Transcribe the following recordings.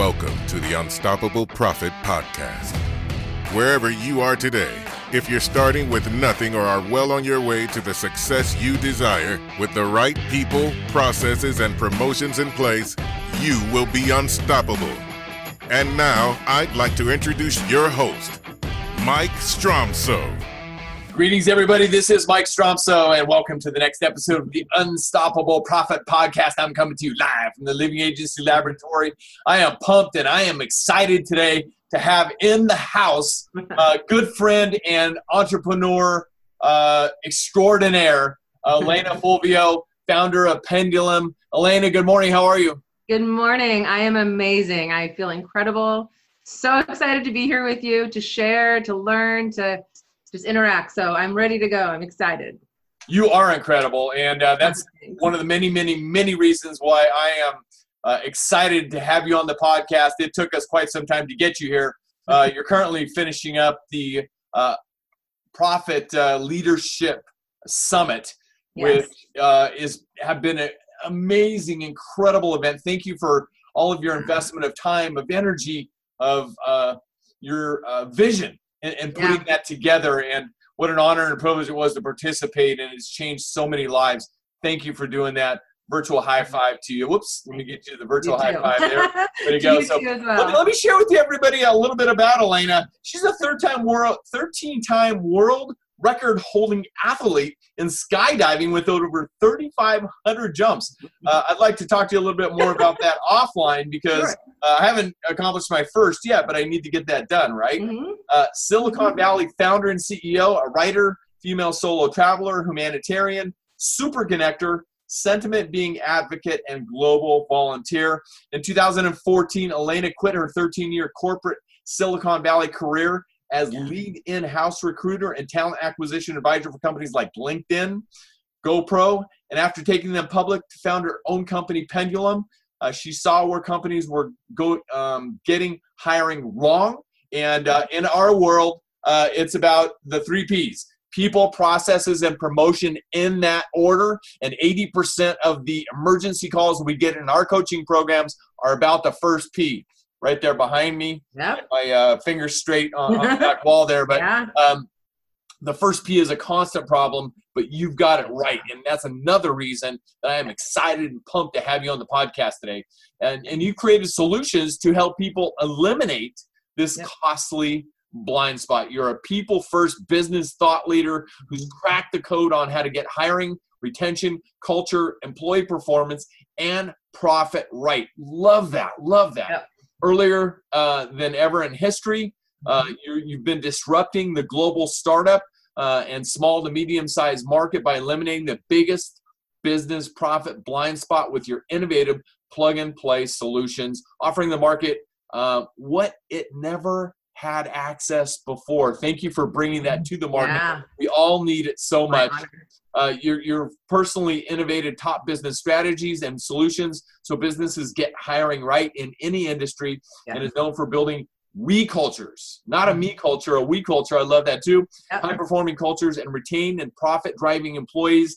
Welcome to the Unstoppable Profit Podcast. Wherever you are today, if you're starting with nothing or are well on your way to the success you desire, with the right people, processes, and promotions in place, you will be unstoppable. And now, I'd like to introduce your host, Mike Stromsoe. Greetings, everybody. This is Mike Stromsoe, and welcome to the next episode of the Unstoppable Profit Podcast. I'm coming to you live from the Living Agency Laboratory. I am pumped and I am excited today to have in the house a good friend and entrepreneur uh, extraordinaire, Elena Fulvio, founder of Pendulum. Elena, good morning. How are you? Good morning. I am amazing. I feel incredible. So excited to be here with you to share, to learn, to just interact. So I'm ready to go. I'm excited. You are incredible. And uh, that's one of the many, many, many reasons why I am uh, excited to have you on the podcast. It took us quite some time to get you here. Uh, you're currently finishing up the uh, Profit uh, Leadership Summit, Yes. which uh, is have been an amazing, incredible event. Thank you for all of your investment of time, of energy, of uh, your uh, vision, and, and putting that together. And what an honor and privilege it was to participate, and it's changed so many lives. Thank you for doing that. Virtual high mm-hmm. five to you. Whoops, let me get you the virtual You high too. five there. There you go. So as let me, let me share with you everybody a little bit about Elena. She's a third-time world, 13-time world record-holding athlete in skydiving with over 3,500 jumps. Uh, I'd like to talk to you a little bit more about that offline because uh, I haven't accomplished my first yet, but I need to get that done, right? Mhm. Uh, Silicon Valley founder and CEO, a writer, female solo traveler, humanitarian, super connector, sentiment being advocate, and global volunteer. In 2014, Elena quit her 13 year corporate Silicon Valley career as lead in house recruiter and talent acquisition advisor for companies like LinkedIn, GoPro, and after taking them public to found her own company, Pendulum. Uh, she saw where companies were go, um, getting hiring wrong. And uh, in our world, uh, it's about the three P's people, processes, and promotion in that order. And 80% of the emergency calls we get in our coaching programs are about the first P. Right there behind me, Yep. my uh, fingers straight on, on the back wall there. But yeah. um, the first P is a constant problem, but you've got it right. And that's another reason that I am excited and pumped to have you on the podcast today. And, and you created solutions to help people eliminate this Yep. costly blind spot. You're a people first business thought leader who's cracked the code on how to get hiring, retention, culture, employee performance, and profit right. Love that. Love that. Yep. Earlier uh, than ever in history, uh, you, you've been disrupting the global startup uh, and small to medium sized market by eliminating the biggest business profit blind spot with your innovative plug and play solutions, offering the market uh, what it never had access before. Thank you for bringing that to the market. Yeah. We all need it so My much. Uh, you're, you're personally innovated top business strategies and solutions so businesses get hiring right in any industry Yeah. and is known for building we cultures, not a me culture, a we culture. I love that too. Yep. High performing cultures and retain and profit driving employees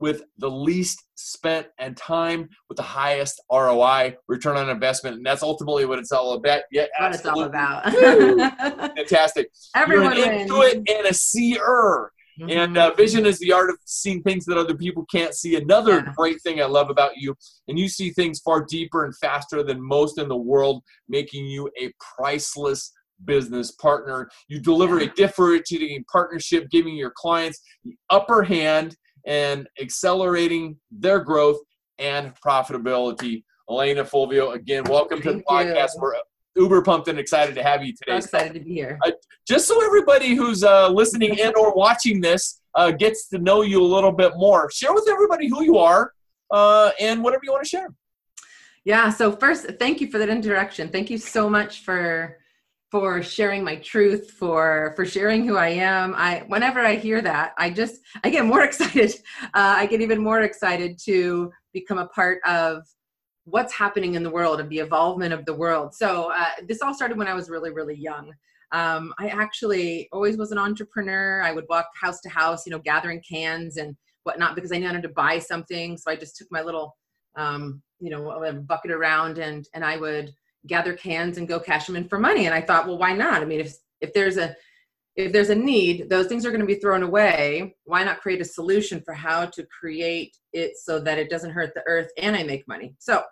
with the least spent and time with the highest ROI, return on investment. And that's ultimately what it's all about. Yeah, What it's all about. Fantastic. Everyone You're an wins. intuit and a seer. And Mhm. uh, vision is the art of seeing things that other people can't see. Another Yeah. great thing I love about you, and you see things far deeper and faster than most in the world, making you a priceless business partner. You deliver a differentiating partnership, giving your clients the upper hand and accelerating their growth and profitability. Elena Fulvio, again, welcome to the Thank you. podcast. We're uber pumped and excited to have you today. excited to be here. just so everybody who's uh, listening in or watching this uh, gets to know you a little bit more, share with everybody who you are uh, and whatever you want to share. Yeah. So first, thank you for that introduction. Thank you so much for for sharing my truth, for for sharing who I am. I whenever I hear that, I just I get more excited. Uh, I get even more excited to become a part of what's happening in the world of the evolvement of the world. So uh, this all started when I was really really young. Um, I actually always was an entrepreneur. I would walk house to house, you know, gathering cans and whatnot because I wanted to buy something. So I just took my little um, you know bucket around and and i would gather cans and go cash them in for money. And I thought, well, why not? I mean, if if there's a if there's a need, those things are going to be thrown away. Why not create a solution for how to create it so that it doesn't hurt the earth and I make money? So,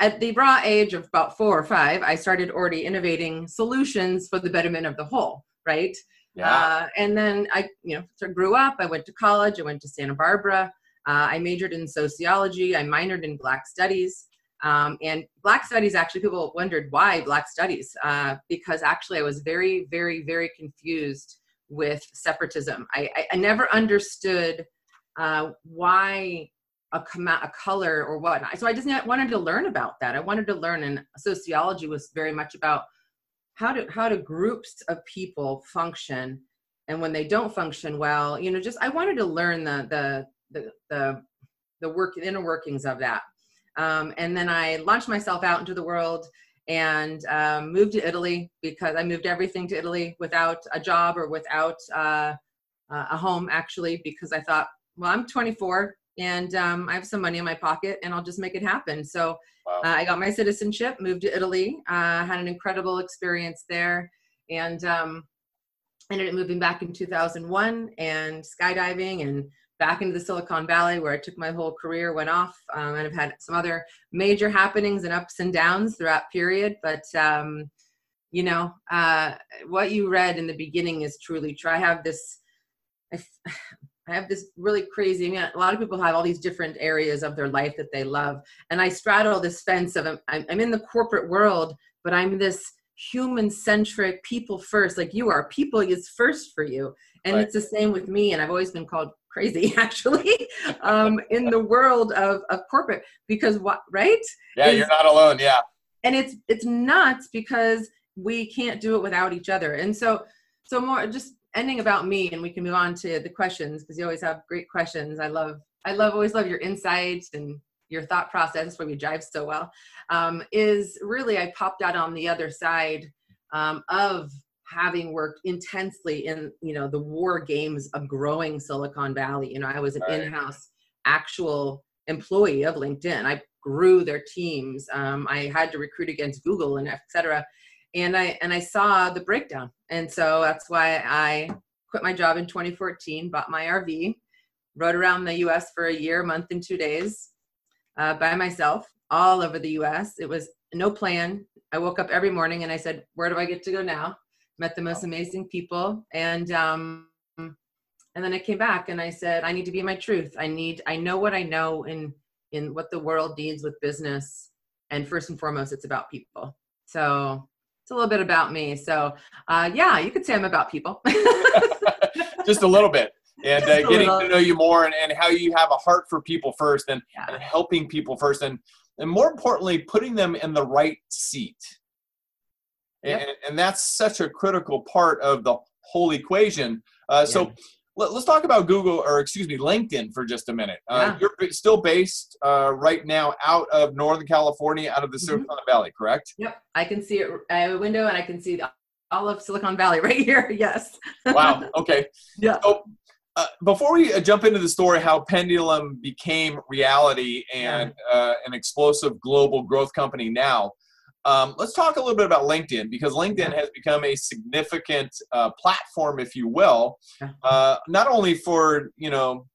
at the raw age of about four or five, I started already innovating solutions for the betterment of the whole, right? Yeah. Uh, and then I, you know, so grew up. I went to college. I went to Santa Barbara. Uh, I majored in sociology. I minored in Black Studies. Um, and Black Studies, actually, people wondered why Black Studies, uh, because actually I was very, very, very confused with separatism. I, I, I never understood uh, why a, com- a color or what. So I just wanted to learn about that. I wanted to learn, and sociology was very much about how do how do groups of people function, and when they don't function well, you know, just I wanted to learn the the the the, the work inner workings of that. Um, and then I launched myself out into the world and um, moved to Italy because I moved everything to Italy without a job or without uh, a home, actually, because I thought, well, I'm 24 and um, I have some money in my pocket and I'll just make it happen. So wow. uh, I got my citizenship, moved to Italy, uh, had an incredible experience there, and um, ended up moving back in 2001 and skydiving and back into the Silicon Valley where I took my whole career, went off, um, and I've had some other major happenings and ups and downs throughout period. But um, you know, uh, what you read in the beginning is truly true. I have this, I, I have this really crazy. I mean, a lot of people have all these different areas of their life that they love, and I straddle this fence of I'm, I'm in the corporate world, but I'm this human centric people first like you are people is first for you and right. it's the same with me and i've always been called crazy actually um, in the world of, of corporate because what right? Yeah is, you're not alone yeah. And it's it's nuts because we can't do it without each other. And so so more just ending about me and we can move on to the questions because you always have great questions. I love i love always love your insights and your thought process where we jive so well. Um, is really i popped out on the other side um, of having worked intensely in you know the war games of growing silicon valley. You know i was an right. in-house actual employee of linkedin. I grew their teams. Um, i had to recruit against google and etc and i and i saw the breakdown. And so that's why i quit my job in 2014 bought my rv rode around the us for a year month and two days uh, by myself all over the us it was no plan. I woke up every morning and i said where do i get to go now met the most amazing people and um and then i came back and i said i need to be my truth. I need i know what i know in in what the world needs with business and first and foremost it's about people. So it's a little bit about me. So uh yeah you could say i'm about people. Just a little bit. And uh, getting to know you more and, and how you have a heart for people first and, yeah. and helping people first and and more importantly putting them in the right seat Yep. And, and, that's such a critical part of the whole equation. Uh, yeah. So let, us talk about Google, or excuse me, LinkedIn for just a minute. Uh, yeah. You're still based uh, right now out of Northern California, out of the mm-hmm. Silicon Valley, correct? Yep, I can see it. I have a window and I can see all of Silicon Valley right here. Yes. wow. Okay. Yeah. So, uh, before we uh, jump into the story, how Pendulum became reality and uh, an explosive global growth company now, um, let's talk a little bit about LinkedIn because LinkedIn has become a significant uh, platform, if you will, uh, not only for you know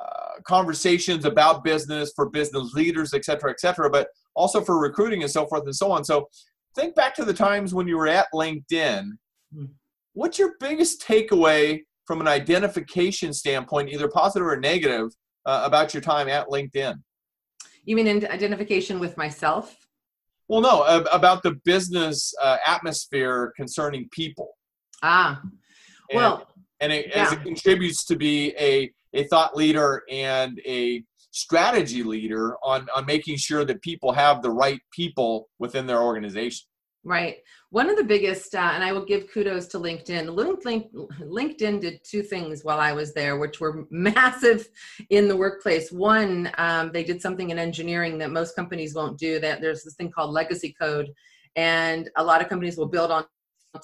uh, conversations about business for business leaders, et cetera, et cetera, but also for recruiting and so forth and so on. So think back to the times when you were at LinkedIn. Hmm. What's your biggest takeaway from an identification standpoint, either positive or negative, uh, about your time at LinkedIn? You mean in identification with myself? Well, no, about the business uh, atmosphere concerning people. Ah, and, well, and it, yeah. as it contributes to be a a thought leader and a strategy leader on on making sure that people have the right people within their organization. Right. One of the biggest, uh, and I will give kudos to LinkedIn. LinkedIn did two things while I was there, which were massive in the workplace. One, um, they did something in engineering that most companies won't do. That there's this thing called legacy code, and a lot of companies will build on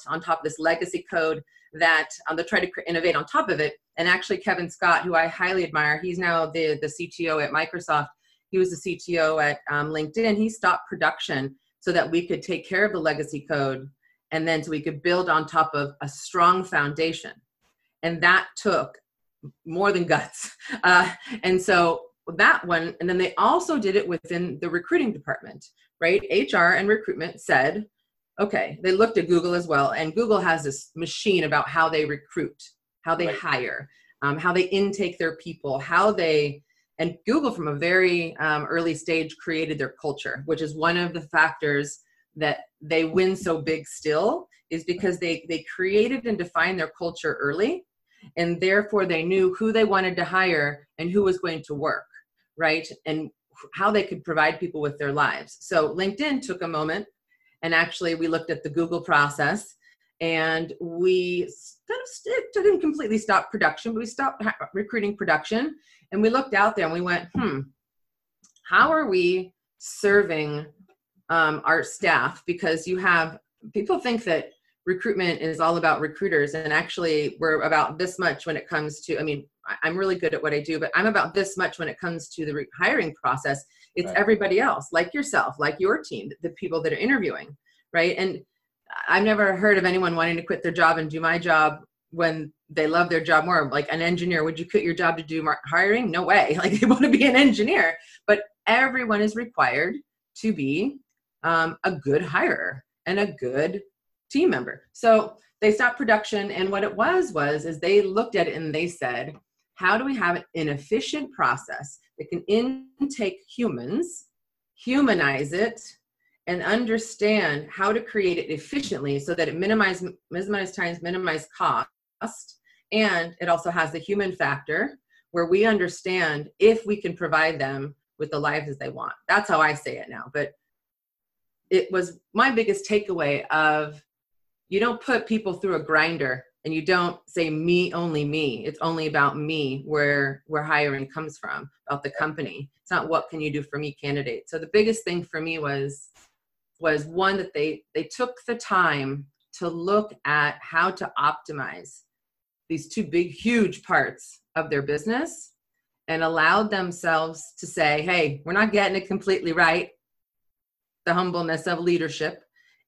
on top of this legacy code that um, they'll try to innovate on top of it. And actually, Kevin Scott, who I highly admire, he's now the the CTO at Microsoft. He was the CTO at um, LinkedIn. He stopped production so that we could take care of the legacy code and then so we could build on top of a strong foundation. And that took more than guts. Uh, and so that one and then they also did it within the recruiting department right? Hr and recruitment said okay they looked at google as well and google has this machine about how they recruit how they right. hire um, how they intake their people how they and google from a very um, early stage created their culture which is one of the factors that they win so big still is because they they created and defined their culture early and therefore they knew who they wanted to hire and who was going to work right and how they could provide people with their lives. So linkedin took a moment and actually we looked at the google process and we kind of didn't completely stop production but we stopped recruiting production and we looked out there and we went hmm how are we serving um, our staff? Because you have people think that recruitment is all about recruiters and actually we're about this much when it comes to i mean i'm really good at what i do but i'm about this much when it comes to the hiring process. It's right. everybody else like yourself like your team the people that are interviewing right? And i've never heard of anyone wanting to quit their job and do my job when they love their job more like an engineer would you quit your job to do hiring? No way. Like they want to be an engineer. But everyone is required to be um, a good hirer and a good team member. So they stopped production, and what it was was is they looked at it and they said, "How do we have an efficient process that can intake humans, humanize it, and understand how to create it efficiently so that it minimize minimize times, minimize and it also has the human factor where we understand if we can provide them with the lives that they want. That's how I say it now, but." it was my biggest takeaway of you don't put people through a grinder and you don't say me only me it's only about me where where hiring comes from about the company it's not what can you do for me candidate so the biggest thing for me was was one that they they took the time to look at how to optimize these two big huge parts of their business and allowed themselves to say hey we're not getting it completely right the humbleness of leadership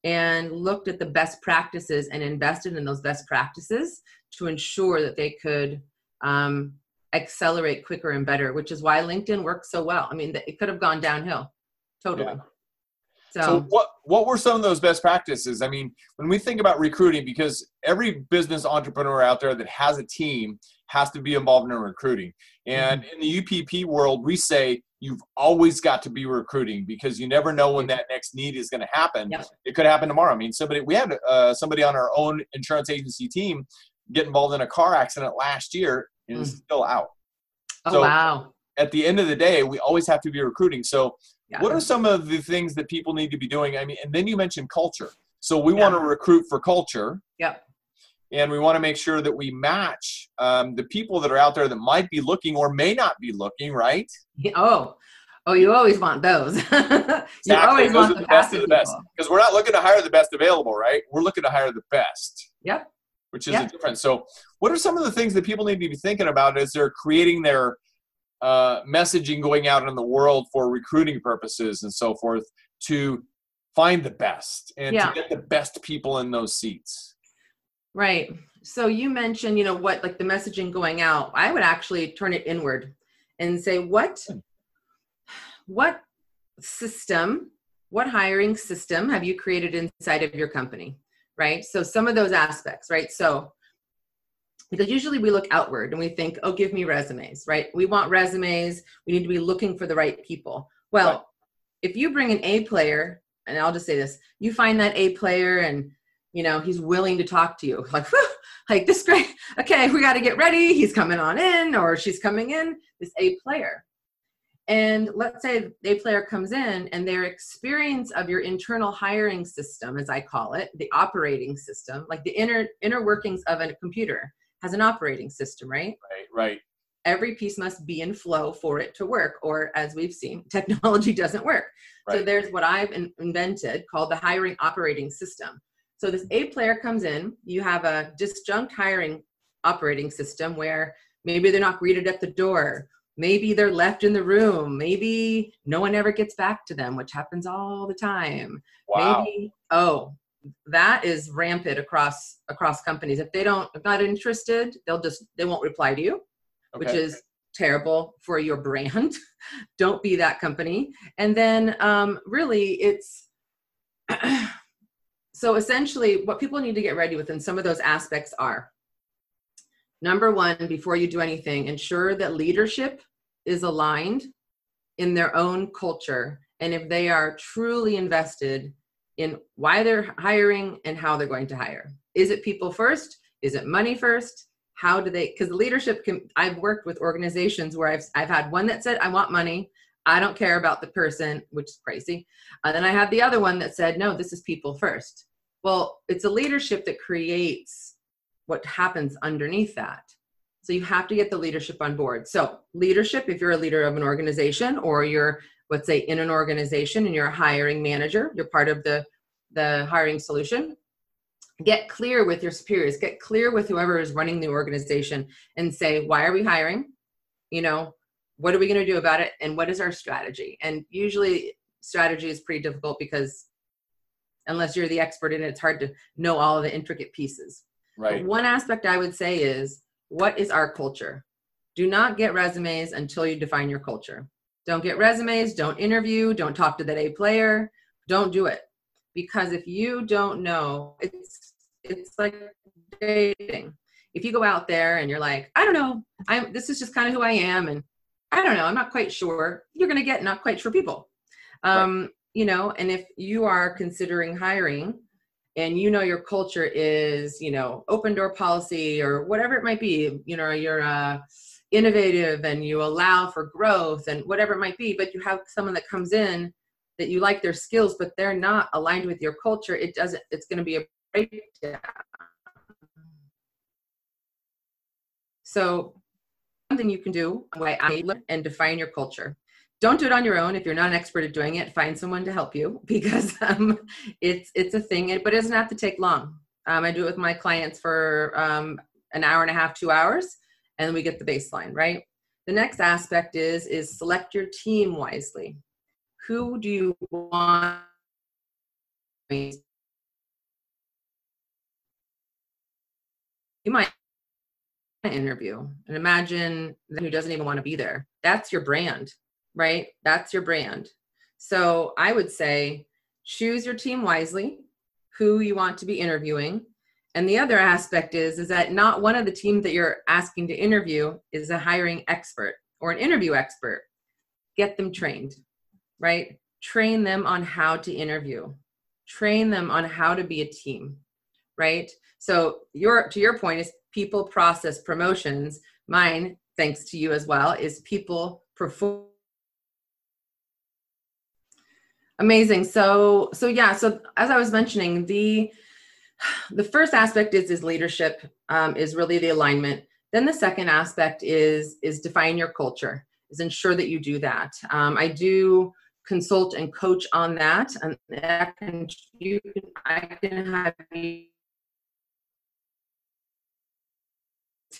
and looked at the best practices and invested in those best practices to ensure that they could um, accelerate quicker and better, which is why LinkedIn works so well. I mean, it could have gone downhill totally. Yeah. So, so, what what were some of those best practices? I mean, when we think about recruiting, because every business entrepreneur out there that has a team has to be involved in recruiting. And mm-hmm. in the UPP world, we say you've always got to be recruiting because you never know when that next need is going to happen. Yep. It could happen tomorrow. I mean, somebody we had uh, somebody on our own insurance agency team get involved in a car accident last year and mm. is still out. Oh so wow! At the end of the day, we always have to be recruiting. So, yeah. what are some of the things that people need to be doing? I mean, and then you mentioned culture. So we yeah. want to recruit for culture. Yep and we want to make sure that we match um, the people that are out there that might be looking or may not be looking, right? Oh, oh, you always want those. you exactly. always those want the, the best of the best because we're not looking to hire the best available, right? We're looking to hire the best. Yep. Which is yep. a difference. So, what are some of the things that people need to be thinking about as they're creating their uh, messaging going out in the world for recruiting purposes and so forth to find the best and yeah. to get the best people in those seats? Right. So you mentioned, you know, what like the messaging going out. I would actually turn it inward and say what hmm. what system, what hiring system have you created inside of your company? Right? So some of those aspects, right? So because usually we look outward and we think, "Oh, give me resumes." Right? We want resumes. We need to be looking for the right people. Well, right. if you bring an A player, and I'll just say this, you find that A player and you know he's willing to talk to you like Whew, like this great okay we got to get ready he's coming on in or she's coming in this a player and let's say a player comes in and their experience of your internal hiring system as i call it the operating system like the inner inner workings of a computer has an operating system right? Right right. Every piece must be in flow for it to work or as we've seen technology doesn't work. Right. so there's what i've in- invented called the hiring operating system. So this A player comes in, you have a disjunct hiring operating system where maybe they're not greeted at the door maybe they're left in the room maybe no one ever gets back to them which happens all the time. Wow. maybe oh that is rampant across across companies. If they don't if not interested they'll just they won't reply to you which is terrible for your brand. Don't be that company. And then um really it's so essentially what people need to get ready with and some of those aspects are number one before you do anything ensure that leadership is aligned in their own culture. And if they are truly invested in why they're hiring and how they're going to hire. Is it people first? Is it money first? How do they because the leadership can i've worked with organizations where i've i've had one that said i want money. I don't care about the person which is crazy. And then i had the other one that said no this is people first. Well it's a leadership that creates what happens underneath that. So you have to get the leadership on board. So leadership if you're a leader of an organization or you're let's say in an organization and you're a hiring manager you're part of the the hiring solution get clear with your superiors get clear with whoever is running the organization and say why are we hiring? You know what are we going to do about it? And what is our strategy? And usually strategy is pretty difficult because unless you're the expert in it it's hard to know all of the intricate pieces. Right. but one aspect i would say is what is our culture? Do not get resumes until you define your culture don't get resumes don't interview don't talk to that a player don't do it. Because if you don't know it's it's like dating. If you go out there and you're like i don't know i'm this is just kind of who i am and i don't know i'm not quite sure you're going to get not quite sure people. Um you know and if you are considering hiring and you know your culture is you know open door policy or whatever it might be you know you're uh innovative and you allow for growth and whatever it might be but you have someone that comes in that you like their skills but they're not aligned with your culture it doesn't it's going to be a breakdown. So something you can do I and define your culture. Don't do it on your own. If you're not an expert at doing it find someone to help you because um, it's it's a thing but it doesn't have to take long. Um, i do it with my clients for um, an hour and a half two hours and we get the baseline right? The next aspect is is select your team wisely. Who do you want? You might interview and imagine who doesn't even want to be there. That's your brand right? That's your brand. So i would say choose your team wisely who you want to be interviewing and the other aspect is is that not one of the teams that you're asking to interview is a hiring expert or an interview expert. Get them trained right? Train them on how to interview. Train them on how to be a team right? So your to your point is people process promotions. Mine thanks to you as well is people perform amazing. So so yeah so as i was mentioning the the first aspect is is leadership um, is really the alignment. Then the second aspect is is define your culture is ensure that you do that. Um, i do consult and coach on that and that can you can i can have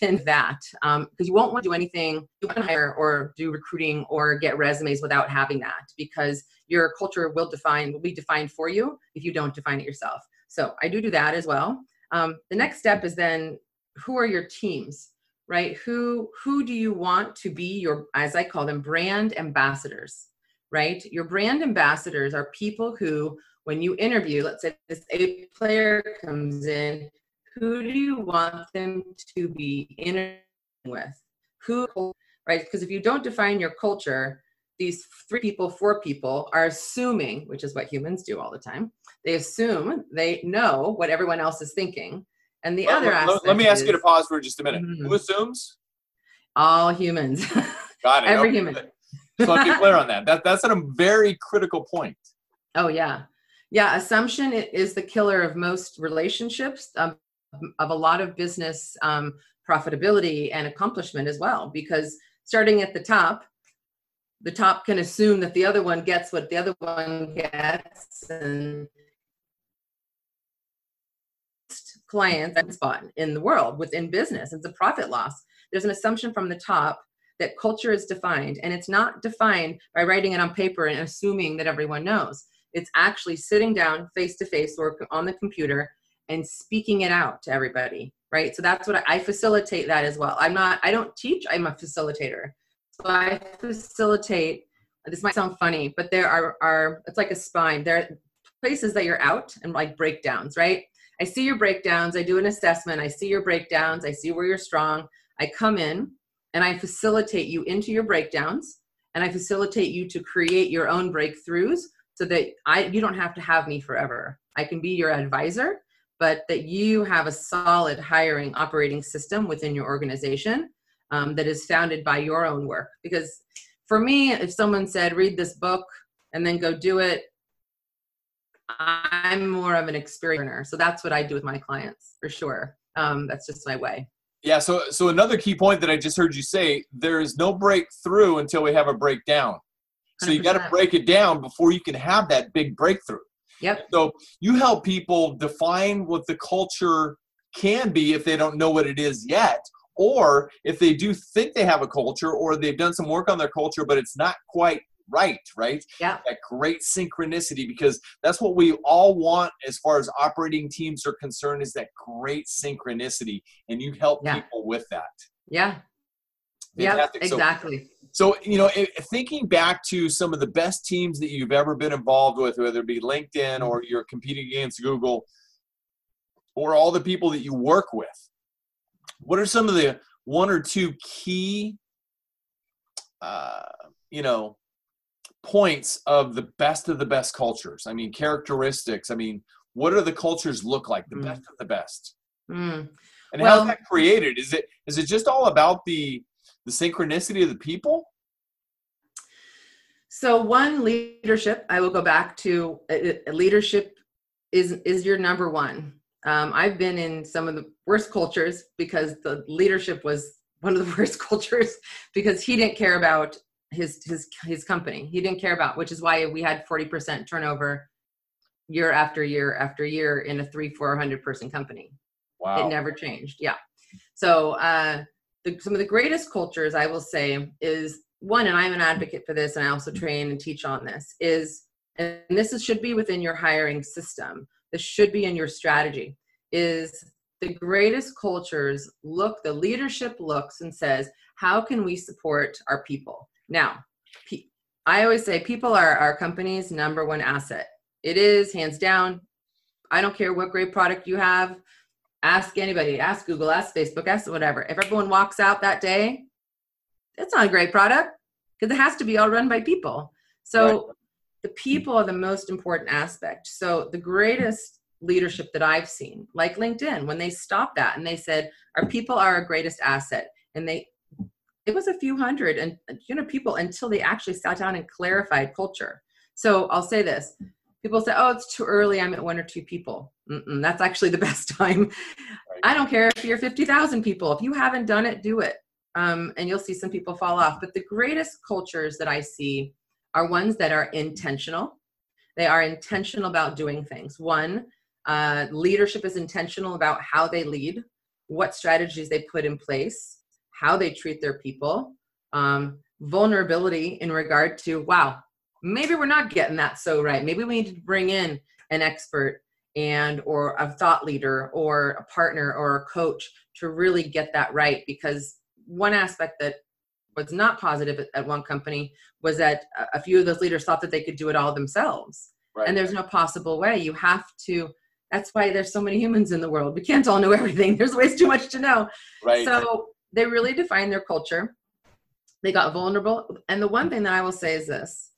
in that because you won't want to do anything you can hire or do recruiting or get resumes without having that because your culture will define will be defined for you if you don't define it yourself so i do do that as well. Um, the next step is then who are your teams right? Who who do you want to be your as i call them brand ambassadors right? Your brand ambassadors are people who when you interview let's say this a player comes in who do you want them to be interviewing with? Who right? Because if you don't define your culture these three people four people are assuming which is what humans do all the time they assume they know what everyone else is thinking and the Let- other let, aspect let me ask you to pause for just a minute. Mhm. Who assumes? all humans Got it. Every Okay, human. So let's be clear on that. That that's at a very critical point. Oh yeah, yeah. Assumption is the killer of most relationships, um, of a lot of business um, profitability and accomplishment as well. Because starting at the top, the top can assume that the other one gets what the other one gets, and clients and spot in the world within business. It's a profit loss. There's an assumption from the top that culture is defined and it's not defined by writing it on paper and assuming that everyone knows it's actually sitting down face to face or on the computer and speaking it out to everybody right so that's what I, I facilitate that as well i'm not i don't teach i'm a facilitator so i facilitate this might sound funny but there are are it's like a spine. There are places that you're out and like breakdowns right? I see your breakdowns i do an assessment i see your breakdowns i see where you're strong. I come in and I facilitate you into your breakdowns and I facilitate you to create your own breakthroughs so that I you don't have to have me forever. I can be your advisor, but that you have a solid hiring operating system within your organization um, that is founded by your own work. Because for me, if someone said, read this book and then go do it, I'm more of an experiencer. So that's what I do with my clients for sure. Um, that's just my way. Yeah. So, so another key point that I just heard you say: there is no breakthrough until we have a breakdown. So 100%. you got to break it down before you can have that big breakthrough. Yep. So you help people define what the culture can be if they don't know what it is yet, or if they do think they have a culture or they've done some work on their culture, but it's not quite right, right? Yeah. That great synchronicity because that's what we all want as far as operating teams are concerned is that great synchronicity. And you help yeah. people with that. Yeah. Yeah, exactly. So, so, you know, thinking back to some of the best teams that you've ever been involved with, whether it be LinkedIn mm-hmm. or you're competing against Google or all the people that you work with, what are some of the one or two key, uh, you know, points of the best of the best cultures? I mean, characteristics. I mean, what do the cultures look like? The mm. best of the best. Mm. And well, how's that created? Is it is it just all about the the synchronicity of the people? So one leadership, I will go back to uh, uh, leadership is is your number one. Um, I've been in some of the worst cultures because the leadership was one of the worst cultures because he didn't care about his his his company. He didn't care about, which is why we had 40% turnover year after year after year in a three four hundred person company. Wow, it never changed. Yeah, so uh, the, some of the greatest cultures I will say is one, and I'm an advocate for this, and I also train and teach on this. Is and this is, should be within your hiring system. This should be in your strategy. Is the greatest cultures look the leadership looks and says how can we support our people now, I always say people are our company's number one asset. It is hands down. I don't care what great product you have. Ask anybody, ask Google, ask Facebook, ask whatever. If everyone walks out that day, it's not a great product because it has to be all run by people. So right. The people are the most important aspect. So the greatest leadership that I've seen, like LinkedIn, when they stopped that and they said, our people are our greatest asset. And they it was a few hundred and you know people until they actually sat down and clarified culture. So i'll say this people say oh it's too early i'm at one or two people. Mm-mm, that's actually the best time. I don't care if you're 50000 people. If you haven't done it do it. Um, and you'll see some people fall off. But the greatest cultures that i see are ones that are intentional. They are intentional about doing things. One uh, leadership is intentional about how they lead what strategies they put in place how they treat their people, um, vulnerability in regard to, wow, maybe we're not getting that so right. Maybe we need to bring in an expert and or a thought leader or a partner or a coach to really get that right because one aspect that was not positive at, one company was that a few of those leaders thought that they could do it all themselves right. and there's no possible way you have to that's why there's so many humans in the world we can't all know everything there's always too much to know right so they really defined their culture. They got vulnerable. And the one thing that I will say is this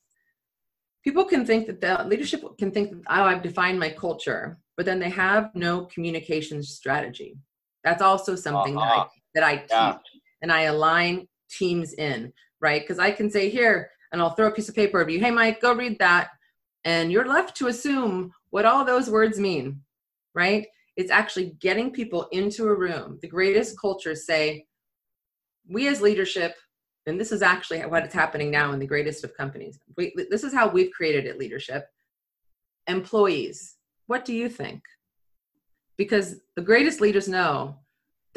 people can think that the leadership can think, that, oh, I've defined my culture, but then they have no communication strategy. That's also something uh-huh. that I, that I teach and I align teams in, right? Because I can say here, and I'll throw a piece of paper at you, hey, Mike, go read that. And you're left to assume what all those words mean, right? It's actually getting people into a room. The greatest cultures say, we as leadership, and this is actually what is happening now in the greatest of companies. We, this is how we've created it leadership. Employees, what do you think? Because the greatest leaders know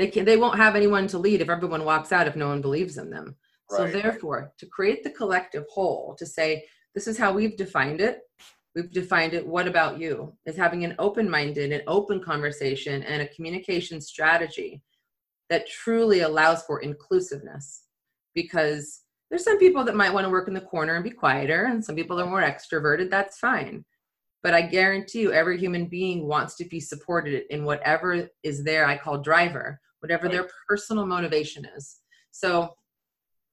they can they won't have anyone to lead if everyone walks out if no one believes in them. So therefore, to create the collective whole, to say, this is how we've defined it. We've defined it. What about you? Is having an open-minded and open conversation and a communication strategy that truly allows for inclusiveness. Because there's some people that might want to work in the corner and be quieter, and some people are more extroverted. That's fine. But I guarantee you, every human being wants to be supported in whatever is there. I call driver, whatever their personal motivation is. So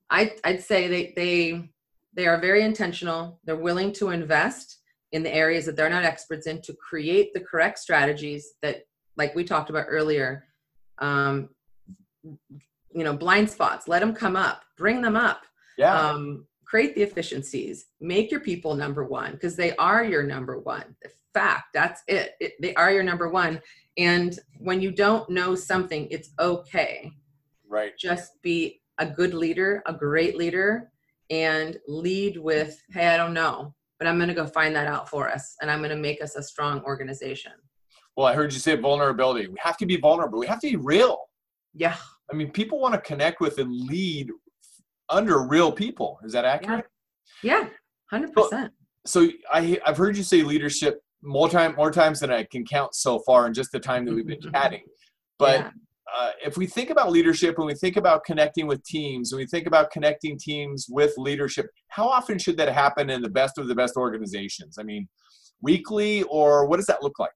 I, I'd say they, they, they are very intentional. They're willing to invest in the areas that they're not experts in to create the correct strategies that, like we talked about earlier, um, you know, blind spots, let them come up, bring them up Yeah. um, create the efficiencies make your people number one because they are your number one the fact that's it. it they are your number one and when you don't know something it's okay right. just be a good leader a great leader and lead with hey i don't know but i'm going to go find that out for us and i'm going to make us a strong organization Well, I heard you say vulnerability. We have to be vulnerable. We have to be real. yeah I mean, people want to connect with and lead under real people. Is that accurate? yeah 100% So I, I've heard you say leadership more time more times than I can count so far in just the time that we've been chatting. But Yeah. uh, if we think about leadership and we think about connecting with teams and we think about connecting teams with leadership, how often should that happen in the best of the best organizations? I mean, weekly or what does that look like?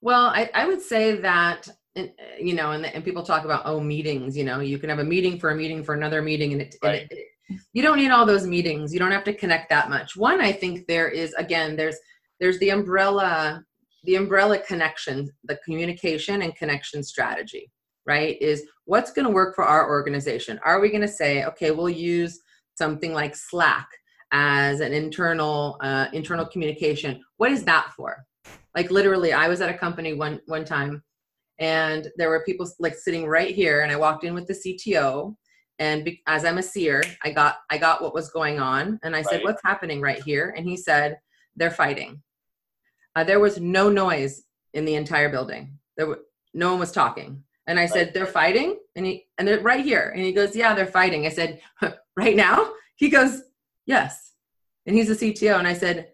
Well, I, I would say that, and, uh, you know, and, and people talk about, oh, meetings, you know, you can have a meeting for a meeting for another meeting and it, and Right. it, it- you don't need all those meetings. You don't have to connect that much. One, I think there is, again, there's, there's the umbrella, the umbrella connection, the communication and connection strategy, right? Is what's going to work for our organization? Are we going to say, okay, we'll use something like Slack as an internal, uh, internal communication. What is that for? like literally i was at a company one one time and there were people like sitting right here and i walked in with the cto and be, as i'm a seer i got i got what was going on and i said what's happening right here and he said they're fighting uh, there was no noise in the entire building. There were, no one was talking. And i said they're fighting? And he and they're right here. And he goes yeah they're fighting. I said right now? He goes yes. And he's a cto and i said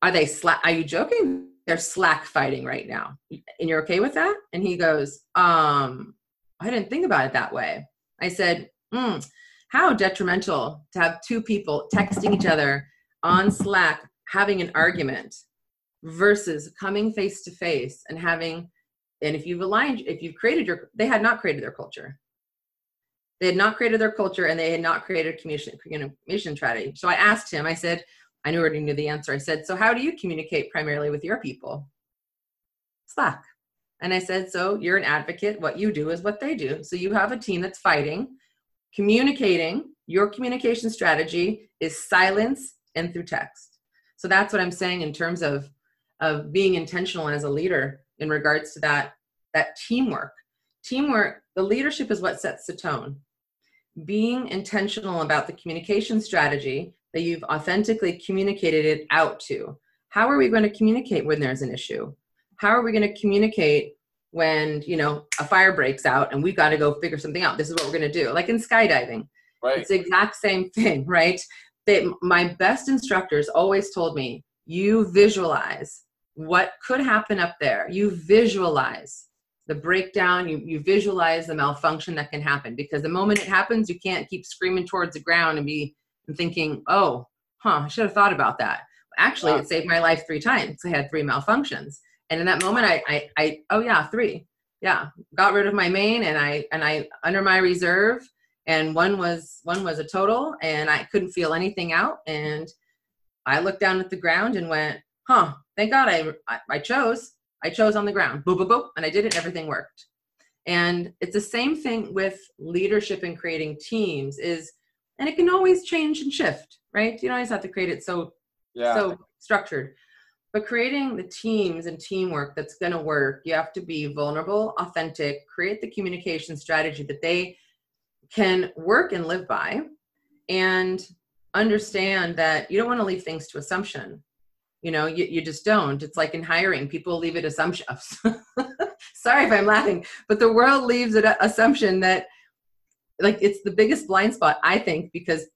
are they slack are you joking? They're slack fighting right now. And you're okay with that? And he goes um i didn't think about it that way. I said mm, how detrimental to have two people texting each other on slack having an argument versus coming face to face and having and if you've aligned if you've created your they had not created their culture they had not created their culture and they had not created a communication, communication strategy so i asked him i said I knew already knew the answer. I said, So how do you communicate primarily with your people? Slack. And I said, So you're an advocate. What you do is what they do. So you have a team that's fighting, communicating. Your communication strategy is silence and through text. So that's what I'm saying in terms of of being intentional as a leader in regards to that that teamwork. Teamwork, the leadership is what sets the tone. Being intentional about the communication strategy that you've authentically communicated it out to. How are we going to communicate when there's an issue? How are we going to communicate when, you know, a fire breaks out and we've got to go figure something out? This is what we're going to do. Like in skydiving, Right. it's the exact same thing, right? They, my best instructors always told me, you visualize what could happen up there. You visualize the breakdown, you, you visualize the malfunction that can happen because the moment it happens, you can't keep screaming towards the ground and be and thinking, oh, huh, I should have thought about that. Actually, Yeah. it saved my life three times. I had three malfunctions. And in that moment, I, I, I, oh yeah, three. Yeah. Got rid of my main and I, and I, under my reserve and one was, one was a total and I couldn't feel anything out. And I looked down at the ground and went, huh, thank God I, I, I chose, I chose on the ground, boop, boop, boop. And I did it. Everything worked. And it's the same thing with leadership and creating teams is, and it can always change and shift, right? You don't always have to create it so Yeah. so structured. But creating the teams and teamwork that's going to work, you have to be vulnerable, authentic, create the communication strategy that they can work and live by, and understand that you don't want to leave things to assumption. You know, you, you just don't. It's like in hiring, people leave it assumption. Sorry if I'm laughing, but the world leaves an assumption that like it's the biggest blind spot i think because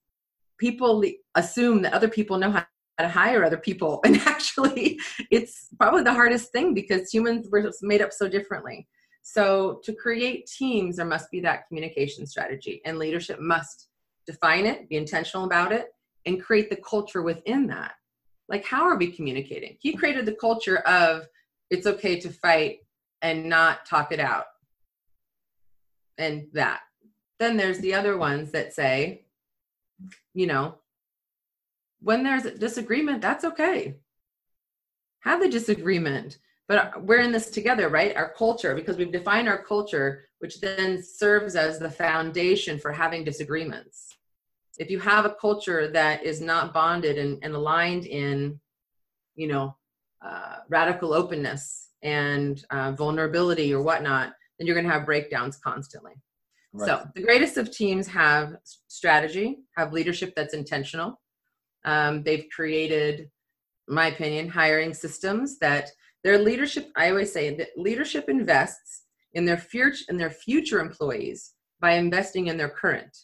people assume that other people know how to hire other people and actually it's probably the hardest thing because humans were made up so differently so to create teams there must be that communication strategy and leadership must define it be intentional about it and create the culture within that like how are we communicating? He created the culture of it's okay to fight and not talk it out. And that. Then there's the other ones that say you know when there's a disagreement that's okay. Have the disagreement but we're in this together right? Our culture because we've defined our culture which then serves as the foundation for having disagreements if you have a culture that is not bonded and, and aligned in you know uh, radical openness and uh, vulnerability or whatnot then you're going to have breakdowns constantly. Right. so the greatest of teams have strategy have leadership that's intentional. Um, they've created my opinion hiring systems that their leadership i always say that leadership invests in their future in their future employees by investing in their current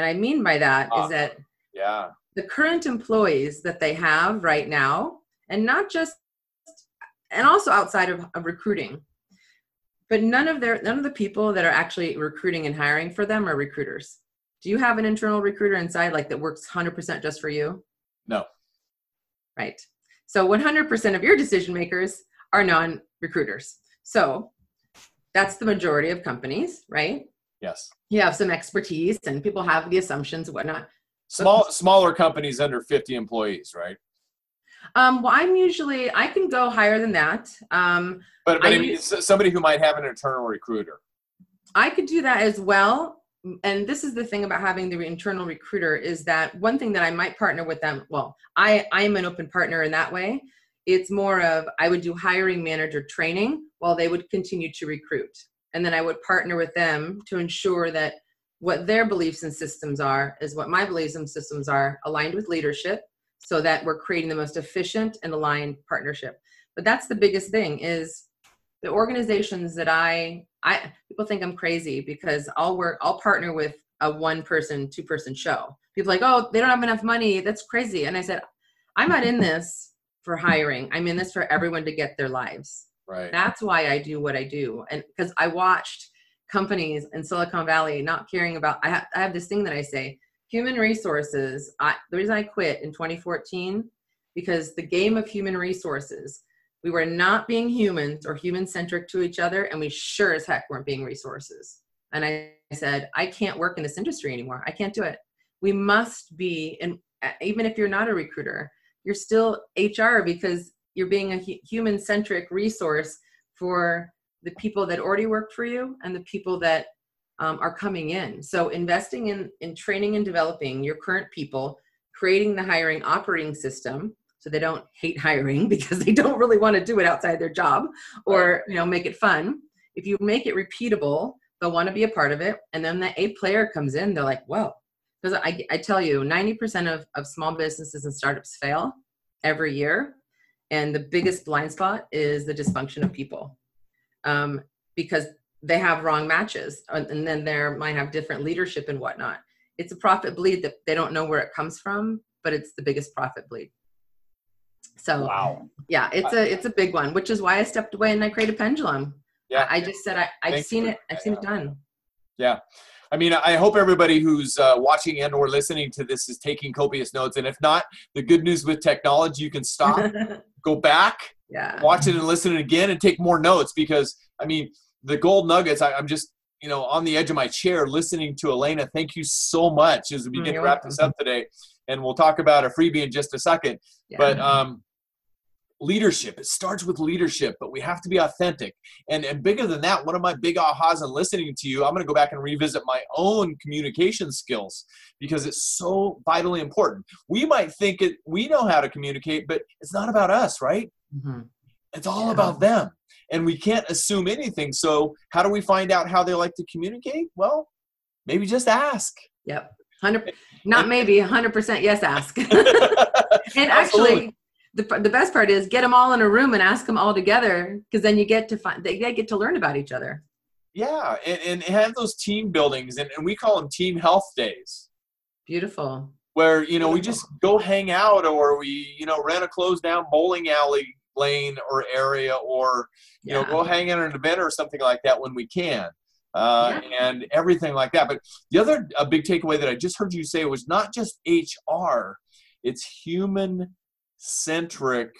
and I mean by that is that yeah. the current employees that they have right now, and not just, and also outside of, of recruiting, but none of their none of the people that are actually recruiting and hiring for them are recruiters. Do you have an internal recruiter inside like that works 100% just for you? No. Right. So 100% of your decision makers are non-recruiters. So that's the majority of companies, right? Yes. You have some expertise and people have the assumptions and whatnot. Small smaller companies under 50 employees, right? Um, well, I'm usually I can go higher than that. Um, but but I, I mean, somebody who might have an internal recruiter. I could do that as well. And this is the thing about having the internal recruiter is that one thing that I might partner with them. Well, I I am an open partner in that way. It's more of I would do hiring manager training while they would continue to recruit and then I would partner with them to ensure that what their beliefs and systems are is what my beliefs and systems are aligned with leadership so that we're creating the most efficient and aligned partnership. But that's the biggest thing is the organizations that i i people think i'm crazy because i'll work i'll partner with a one person two person show. People like oh they don't have enough money. That's crazy. And i said i'm not in this for hiring. I'm in this for everyone to get their lives Right. That's why I do what I do. And because I watched companies in Silicon Valley not caring about, I, ha- I have this thing that I say human resources. I, the reason I quit in 2014, because the game of human resources, we were not being humans or human centric to each other, and we sure as heck weren't being resources. And I said, I can't work in this industry anymore. I can't do it. We must be, and even if you're not a recruiter, you're still HR because you're being a human centric resource for the people that already work for you and the people that um, are coming in. So investing in in training and developing your current people creating the hiring operating system so they don't hate hiring because they don't really want to do it outside their job or you know make it fun. If you make it repeatable they'll want to be a part of it and then the a player comes in they're like well because I, I tell you 90% of, of small businesses and startups fail every year and the biggest blind spot is the dysfunction of people. Um, because they have wrong matches and then they might have different leadership and whatnot. It's a profit bleed that they don't know where it comes from but it's the biggest profit bleed. So wow. yeah it's a it's a big one which is why i stepped away and i created pendulum. Yeah. I, just said I, i've Thank seen it i've seen it done. Yeah I mean, I hope everybody who's uh, watching and or listening to this is taking copious notes. And if not, the good news with technology, you can stop, go back, yeah. watch it and listen it again and take more notes because, I mean, the gold nuggets, I, am just, you know, on the edge of my chair listening to Elena. Thank you so much as we begin to wrap this up today. And we'll talk about a freebie in just a second. Yeah. But um, leadership. It starts with leadership, but we have to be authentic. And, and bigger than that, one of my big ahas in listening to you, I'm going to go back and revisit my own communication skills because it's so vitally important. We might think it, we know how to communicate, but it's not about us, right? Mm-hmm. It's all yeah. about them. And we can't assume anything. So, how do we find out how they like to communicate? Well, maybe just ask. Yep. 100 not maybe 100% yes ask. and actually the, the best part is get them all in a room and ask them all together because then you get to find they they, get to learn about each other Yeah, and, and have those team buildings, and, and we call them team health days. Beautiful. Where you know we just go hang out, or we you know rent a closed down bowling alley lane or area, or you yeah. know go hang out at an event or something like that when we can, uh, yeah. and everything like that. But the other a big takeaway that I just heard you say was not just HR, it's human centric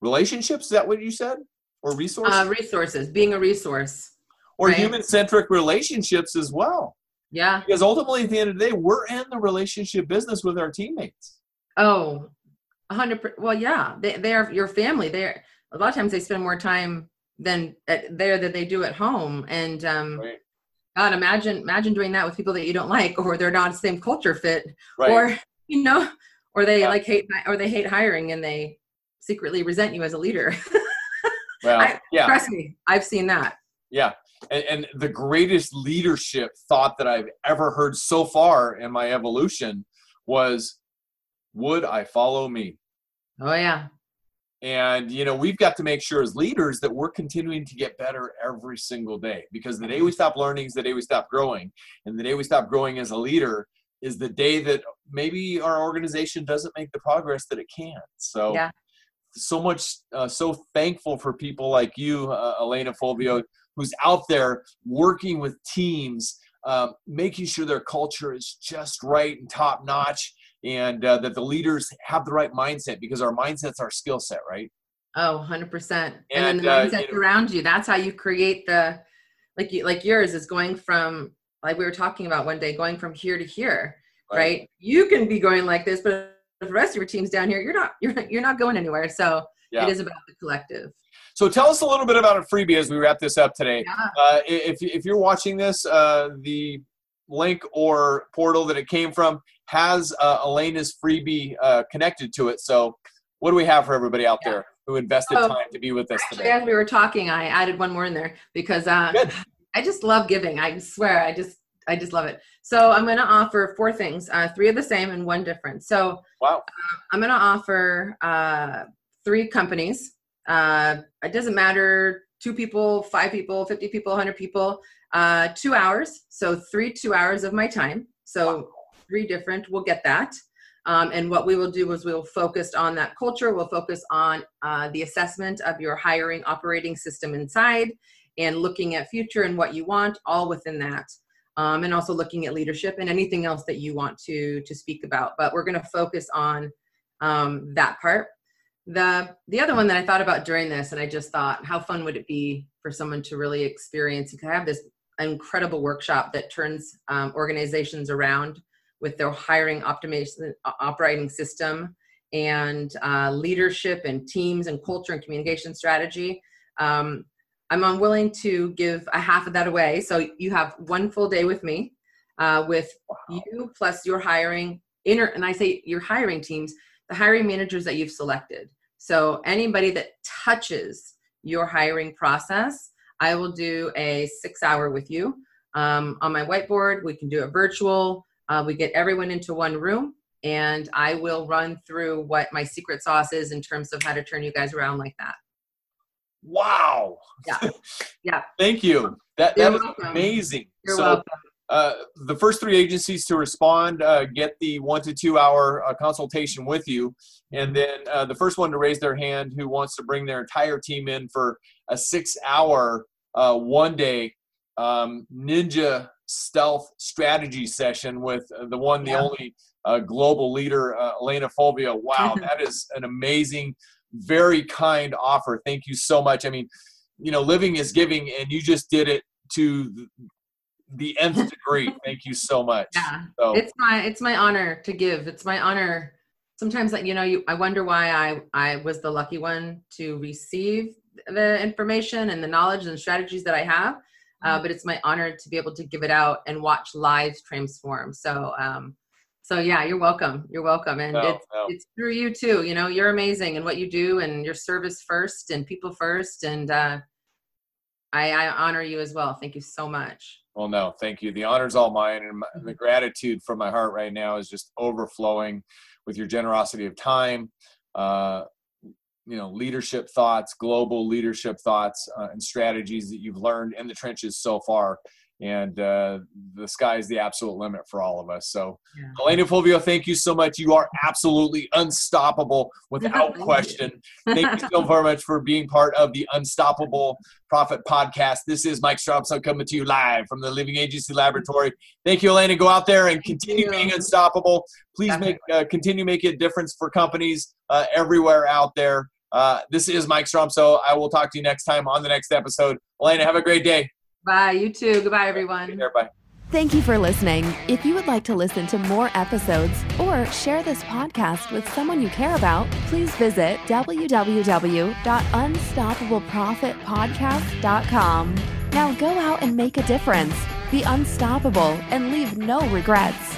relationships. Is that what you said? Or resources? Uh, resources, being a resource. Or right? human centric relationships as well. Yeah. Because ultimately, at the end of the day, we're in the relationship business with our teammates. Oh, 100%. well yeah they, they are your family they're a lot of times they spend more time than at, there than they do at home and um right. god imagine imagine doing that with people that you don't like or they're not the same culture fit right. or you know or they yeah. like hate or they hate hiring and they secretly resent you as a leader. Well I, yeah. trust me i've seen that. Yeah. And, and the greatest leadership thought that i've ever heard so far in my evolution was would i follow me? Oh yeah. And you know we've got to make sure as leaders that we're continuing to get better every single day because the day we stop learning is the day we stop growing. And the day we stop growing as a leader is the day that maybe our organization doesn't make the progress that it can. So, yeah. so much, uh, so thankful for people like you, uh, Elena Fulvio, who's out there working with teams, um, making sure their culture is just right and top notch, and uh, that the leaders have the right mindset because our mindset's our skill set, right? Oh, 100%. And, and then the uh, mindset you know, around you, that's how you create the, like you, like yours is going from like we were talking about one day, going from here to here, right? right? You can be going like this, but the rest of your team's down here, you're not, you're not, you're not going anywhere. So yeah. it is about the collective. So tell us a little bit about a freebie as we wrap this up today. Yeah. Uh, if, if you're watching this, uh, the link or portal that it came from has uh, Elena's freebie uh, connected to it. So what do we have for everybody out yeah. there who invested oh, time to be with us today? As we were talking, I added one more in there because uh, I just love giving. I swear, I just I just love it. So I'm going to offer four things, uh, three of the same and one different. So wow. Uh, I'm going to offer uh, three companies. Uh, it doesn't matter, two people, five people, 50 people, 100 people, uh, two hours. So three two hours of my time. So wow. three different. We'll get that. Um, and what we will do is we will focus on that culture. We'll focus on uh, the assessment of your hiring operating system inside and looking at future and what you want all within that. Um, and also looking at leadership and anything else that you want to to speak about. But we're going to focus on um, that part. The the other one that i thought about during this and i just thought how fun would it be for someone to really experience because i have this incredible workshop that turns um, organizations around with their hiring optimization operating system and uh, leadership and teams and culture and communication strategy. Um, I'm unwilling to give a half of that away. So you have one full day with me, uh, with wow. you plus your hiring inner, and I say your hiring teams, the hiring managers that you've selected. So anybody that touches your hiring process, I will do a six hour with you um, on my whiteboard. We can do it virtual. Uh, we get everyone into one room, and I will run through what my secret sauce is in terms of how to turn you guys around like that. Wow. Yeah. Yeah. Thank you. That, that is amazing. You're so, welcome. Uh, the first three agencies to respond uh, get the one to two hour uh, consultation with you. And then uh, the first one to raise their hand who wants to bring their entire team in for a six hour, uh, one day um, ninja stealth strategy session with the one, the only uh, global leader, Elena Fulvio. Wow, that is an amazing very kind offer. Thank you so much. I mean, you know, living is giving, and you just did it to the nth degree. Thank you so much. Yeah, so. it's my it's my honor to give. It's my honor. Sometimes, you know, you I wonder why I I was the lucky one to receive the information and the knowledge and strategies that I have. Uh, mm-hmm. but it's my honor to be able to give it out and watch lives transform. So um, so yeah you're welcome. You're welcome. And no, it's, no. it's through you too. You know you're amazing and what you do and your service first and people first. And uh, I, I honor you as well. Thank you so much. Well no thank you. The honor's all mine. And my, the mm-hmm. gratitude from my heart right now is just overflowing with your generosity of time uh, you know leadership thoughts global leadership thoughts uh, and strategies that you've learned in the trenches so far and uh, the sky is the absolute limit for all of us. So, yeah. Elena Fulvio, thank you so much. You are absolutely unstoppable without question. Thank you so very much for being part of the Unstoppable Profit Podcast. This is Mike Stromsoe coming to you live from the Living Agency Laboratory. Thank you, Elena. Go out there and continue being unstoppable. Please Definitely. make uh, continue making a difference for companies uh, everywhere out there. Uh, this is Mike Stromsoe. I will talk to you next time on the next episode. Elena, have a great day. Bye. You too. Goodbye, everyone. bye. Thank you for listening. If you would like to listen to more episodes or share this podcast with someone you care about, please visit www.unstoppableprofitpodcast.com. Now go out and make a difference. Be unstoppable and leave no regrets.